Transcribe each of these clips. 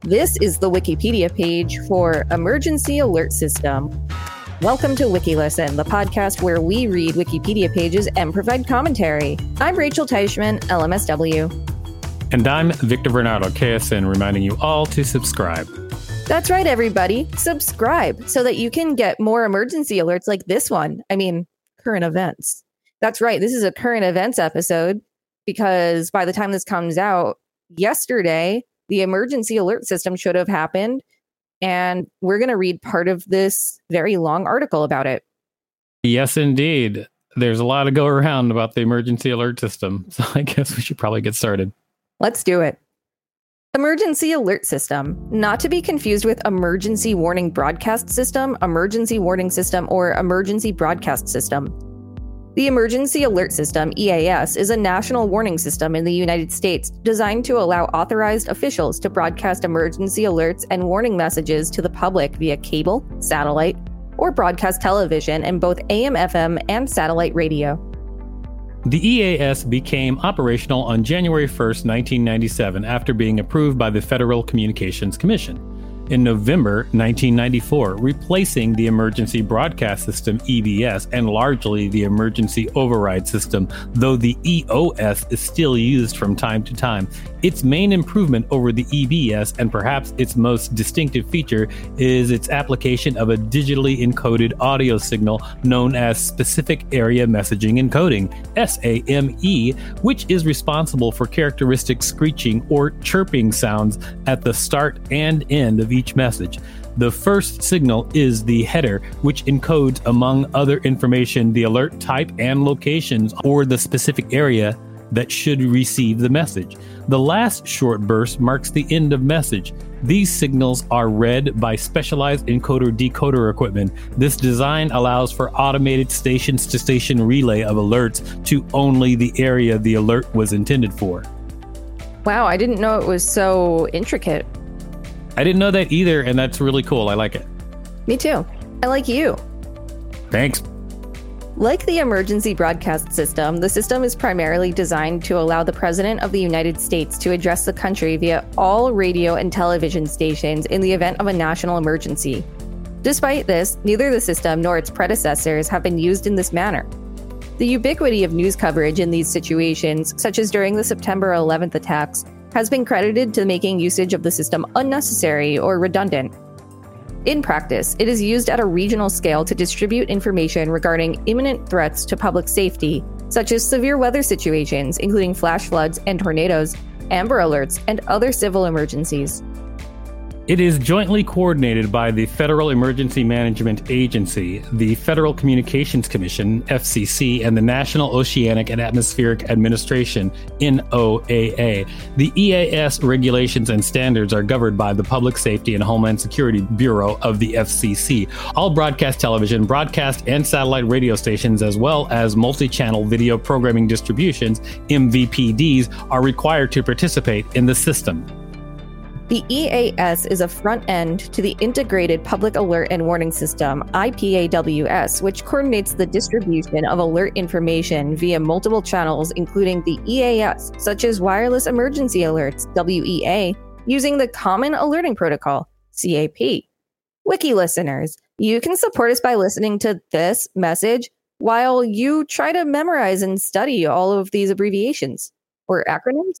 This is the Wikipedia page for Emergency Alert System. Welcome to WikiListen, the podcast where we read Wikipedia pages and provide commentary. I'm Rachel Teichman, LMSW. And I'm Victor Varnado, KSN, reminding you all to subscribe. That's right, everybody. Subscribe so that you can get more emergency alerts like this one. I mean, current events. That's right. This is a current events episode because by the time this comes out, yesterday, the emergency alert system should have happened. And we're going to read part of this very long article about it. Yes, indeed. There's a lot to go around about the emergency alert system. So I guess we should probably get started. Let's do it. Emergency Alert System, not to be confused with Emergency Warning Broadcast System, Emergency Warning System, or Emergency Broadcast System. The Emergency Alert System, EAS, is a national warning system in the United States designed to allow authorized officials to broadcast emergency alerts and warning messages to the public via cable, satellite, or broadcast television in both AM FM and satellite radio. The EAS became operational on January 1, 1997, after being approved by the Federal Communications Commission in November 1994, replacing the Emergency Broadcast System EBS and largely the Emergency Override System, though the EOS is still used from time to time. Its main improvement over the EBS, and perhaps its most distinctive feature, is its application of a digitally encoded audio signal known as Specific Area Messaging Encoding, SAME, which is responsible for characteristic screeching or chirping sounds at the start and end of each message. The first signal is the header, which encodes, among other information, the alert type and locations or the specific area that should receive the message. The last short burst marks the end of message. These signals are read by specialized encoder decoder equipment. This design allows for automated stations to station relay of alerts to only the area the alert was intended for. Wow, I didn't know it was so intricate. I didn't know that either, and that's really cool. I like it. Me too. I like you. Thanks. Like the emergency broadcast system, the system is primarily designed to allow the President of the United States to address the country via all radio and television stations in the event of a national emergency. Despite this, neither the system nor its predecessors have been used in this manner. The ubiquity of news coverage in these situations, such as during the September 11th attacks, has been credited to making usage of the system unnecessary or redundant. In practice, it is used at a regional scale to distribute information regarding imminent threats to public safety, such as severe weather situations, including flash floods and tornadoes, Amber Alerts, and other civil emergencies. It is jointly coordinated by the Federal Emergency Management Agency, the Federal Communications Commission, FCC, and the National Oceanic and Atmospheric Administration, NOAA. The EAS regulations and standards are governed by the Public Safety and Homeland Security Bureau of the FCC. All broadcast television, broadcast, and satellite radio stations, as well as multi channel video programming distributions, MVPDs, are required to participate in the system. The EAS is a front end to the Integrated Public Alert and Warning System, IPAWS, which coordinates the distribution of alert information via multiple channels, including the EAS, such as Wireless Emergency Alerts, WEA, using the Common Alerting Protocol, CAP. Wiki listeners, you can support us by listening to this message while you try to memorize and study all of these abbreviations or acronyms.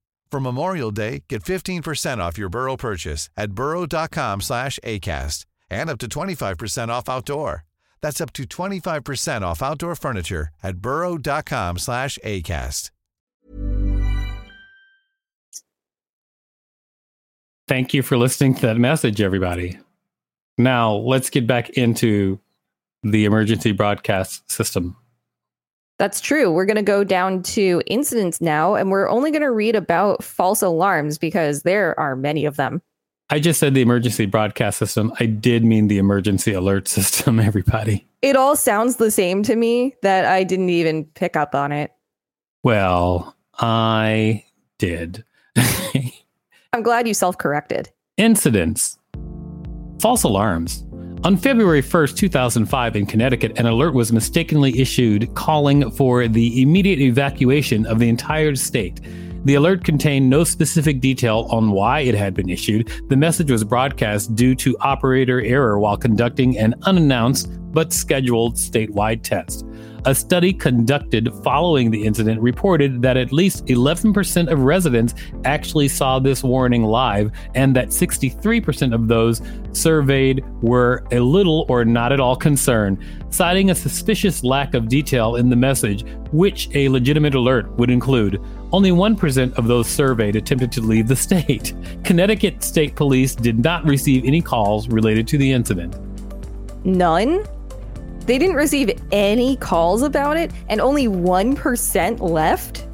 For Memorial Day, get 15% off your Burrow purchase at burrow.com slash ACAST and up to 25% off outdoor. That's up to 25% off outdoor furniture at burrow.com slash ACAST. Thank you for listening to that message, everybody. Now, let's get back into the emergency broadcast system. That's true. We're going to go down to incidents now, and we're only going to read about false alarms because there are many of them. I just said the emergency broadcast system. I did mean the emergency alert system, everybody. It all sounds the same to me that I didn't even pick up on it. Well, I did. I'm glad you self corrected. Incidents. False alarms. On February 1st, 2005, in Connecticut, an alert was mistakenly issued calling for the immediate evacuation of the entire state. The alert contained no specific detail on why it had been issued. The message was broadcast due to operator error while conducting an unannounced but scheduled statewide test. A study conducted following the incident reported that at least 11% of residents actually saw this warning live, and that 63% of those surveyed were a little or not at all concerned, citing a suspicious lack of detail in the message, which a legitimate alert would include. Only 1% of those surveyed attempted to leave the state. Connecticut State Police did not receive any calls related to the incident. None? They didn't receive any calls about it, and only 1% left?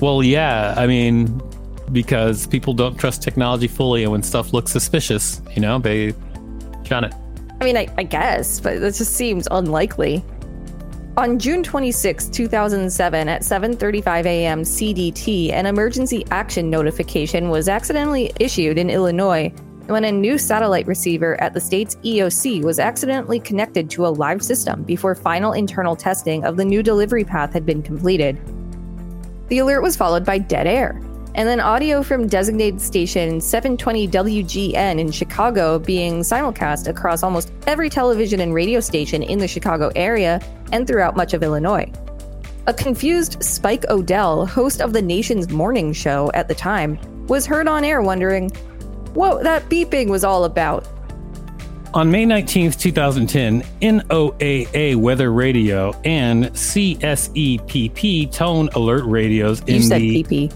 Well, yeah. I mean, because people don't trust technology fully, and when stuff looks suspicious, you know, they shun it. I mean, I, I guess, but that just seems unlikely. On June 26, 2007, at 7:35 a.m. CDT, an emergency action notification was accidentally issued in Illinois when a new satellite receiver at the state's EOC was accidentally connected to a live system before final internal testing of the new delivery path had been completed. The alert was followed by dead air, and then audio from designated station 720 WGN in Chicago being simulcast across almost every television and radio station in the Chicago area and throughout much of Illinois. A confused Spike O'Dell, host of the nation's morning show at the time, was heard on air wondering what that beeping was all about. On May 19th, 2010, NOAA Weather Radio and CSEPP Tone Alert Radios You in said the PP.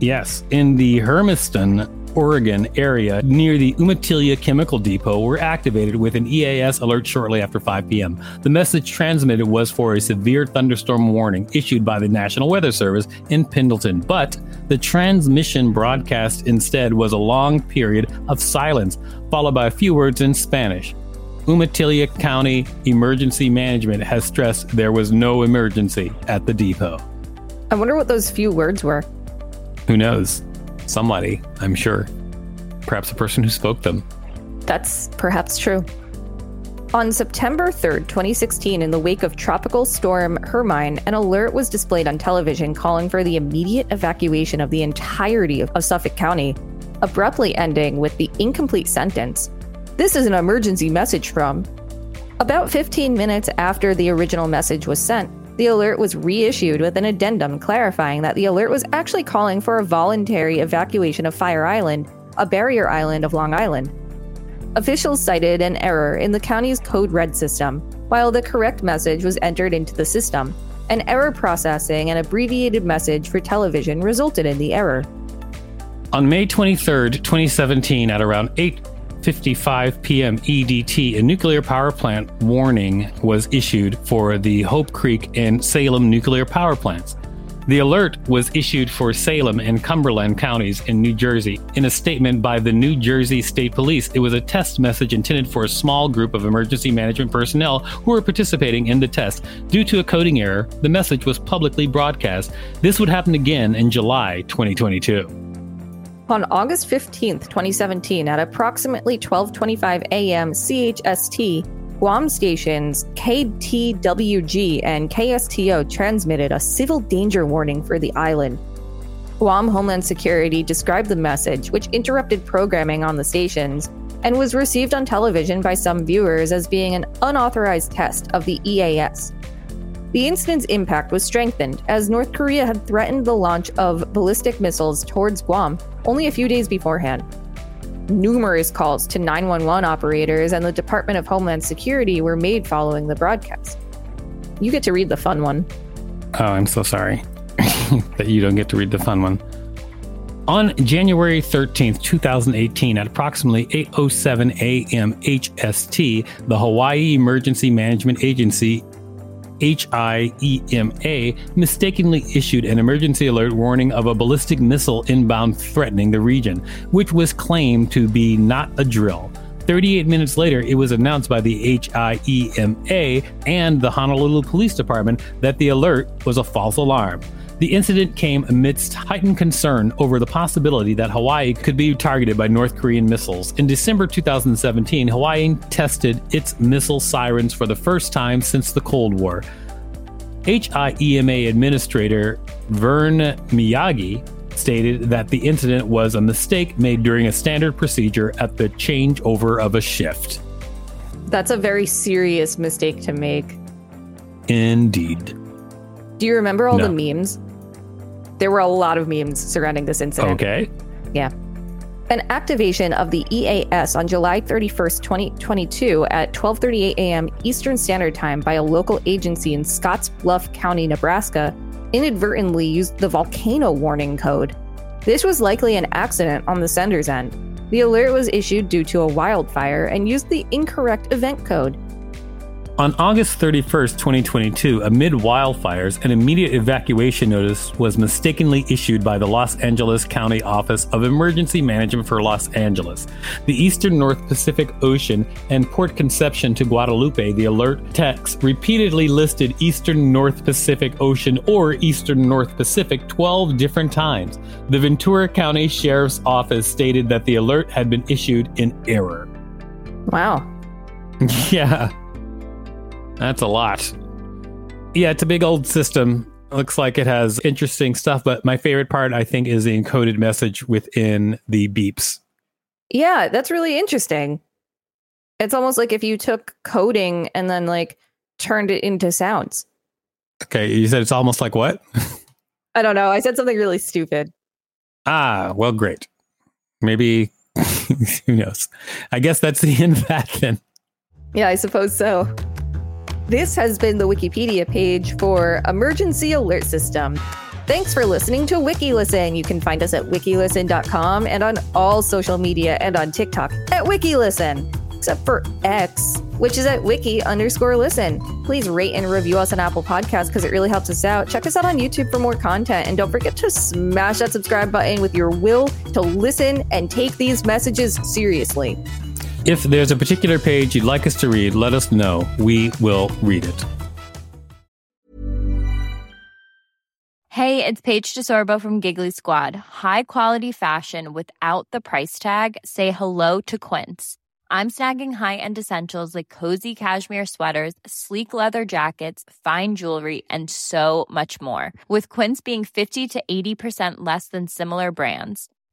Yes, in the Hermiston, Oregon area near the Umatilla Chemical Depot were activated with an EAS alert shortly after 5 p.m. The message transmitted was for a severe thunderstorm warning issued by the National Weather Service in Pendleton, but the transmission broadcast instead was a long period of silence, followed by a few words in Spanish. Umatilla County Emergency Management has stressed there was no emergency at the depot. I wonder what those few words were. Who knows? Somebody, I'm sure. Perhaps the person who spoke them. That's perhaps true. On September 3rd, 2016, in the wake of Tropical Storm Hermine, an alert was displayed on television calling for the immediate evacuation of the entirety of, of Suffolk County, abruptly ending with the incomplete sentence This is an emergency message from. About 15 minutes after the original message was sent, the alert was reissued with an addendum clarifying that the alert was actually calling for a voluntary evacuation of Fire Island, a barrier island of Long Island. Officials cited an error in the county's code red system, while the correct message was entered into the system. An error processing an abbreviated message for television resulted in the error. On May 23, 2017, at around 8:55 p.m. EDT, a nuclear power plant warning was issued for the Hope Creek and Salem nuclear power plants. The alert was issued for Salem and Cumberland counties in New Jersey. In a statement by the New Jersey State Police, it was a test message intended for a small group of emergency management personnel who were participating in the test. Due to a coding error, the message was publicly broadcast. This would happen again in July 2022. On August 15th, 2017, at approximately 12:25 a.m. CHST, Guam stations KTWG and KSTO transmitted a civil danger warning for the island. Guam Homeland Security described the message, which interrupted programming on the stations, and was received on television by some viewers as being an unauthorized test of the EAS. The incident's impact was strengthened as North Korea had threatened the launch of ballistic missiles towards Guam only a few days beforehand numerous calls to 911 operators and the Department of Homeland Security were made following the broadcast. You get to read the fun one. Oh, I'm so sorry that you don't get to read the fun one. On January 13th, 2018, at approximately 8:07 a.m. HST, the Hawaii Emergency Management Agency HIEMA mistakenly issued an emergency alert warning of a ballistic missile inbound threatening the region, which was claimed to be not a drill. 38 minutes later, it was announced by the HIEMA and the Honolulu Police Department that the alert was a false alarm. The incident came amidst heightened concern over the possibility that Hawaii could be targeted by North Korean missiles. In December 2017, Hawaii tested its missile sirens for the first time since the Cold War. HIEMA Administrator Vern Miyagi stated that the incident was a mistake made during a standard procedure at the changeover of a shift. That's a very serious mistake to make. Indeed. Do you remember all No. the memes? There were a lot of memes surrounding this incident. Okay. Yeah. An activation of the EAS on July 31st, 2022 at 12:38 a.m. Eastern Standard Time by a local agency in Scottsbluff County, Nebraska, inadvertently used the volcano warning code. This was likely an accident on the sender's end. The alert was issued due to a wildfire and used the incorrect event code. On August 31st, 2022, amid wildfires, an immediate evacuation notice was mistakenly issued by the Los Angeles County Office of Emergency Management for Los Angeles. The Eastern North Pacific Ocean and Port Conception to Guadalupe, the alert text repeatedly listed Eastern North Pacific Ocean or Eastern North Pacific 12 different times. The Ventura County Sheriff's Office stated that the alert had been issued in error. Wow. Yeah. That's a lot. Yeah, it's a big old system. Looks like it has interesting stuff, but my favorite part, I think, is the encoded message within the beeps. Yeah, that's really interesting. It's almost like if you took coding and then like turned it into sounds. Okay, you said it's almost like what? I don't know. I said something really stupid. ah, well, great. Maybe, who knows? I guess that's the end of that then. Yeah, I suppose so. This has been the Wikipedia page for Emergency Alert System. Thanks for listening to WikiListen. You can find us at wikilisten.com and on all social media and on TikTok at WikiListen, except for X, which is at wiki underscore listen. Please rate and review us on Apple Podcasts because it really helps us out. Check us out on YouTube for more content. And don't forget to smash that subscribe button with your will to listen and take these messages seriously. If there's a particular page you'd like us to read, let us know. We will read it. Hey, it's Paige DeSorbo from Giggly Squad. High quality fashion without the price tag. Say hello to Quince. I'm snagging high-end essentials like cozy cashmere sweaters, sleek leather jackets, fine jewelry, and so much more. With Quince being 50 to 80% less than similar brands.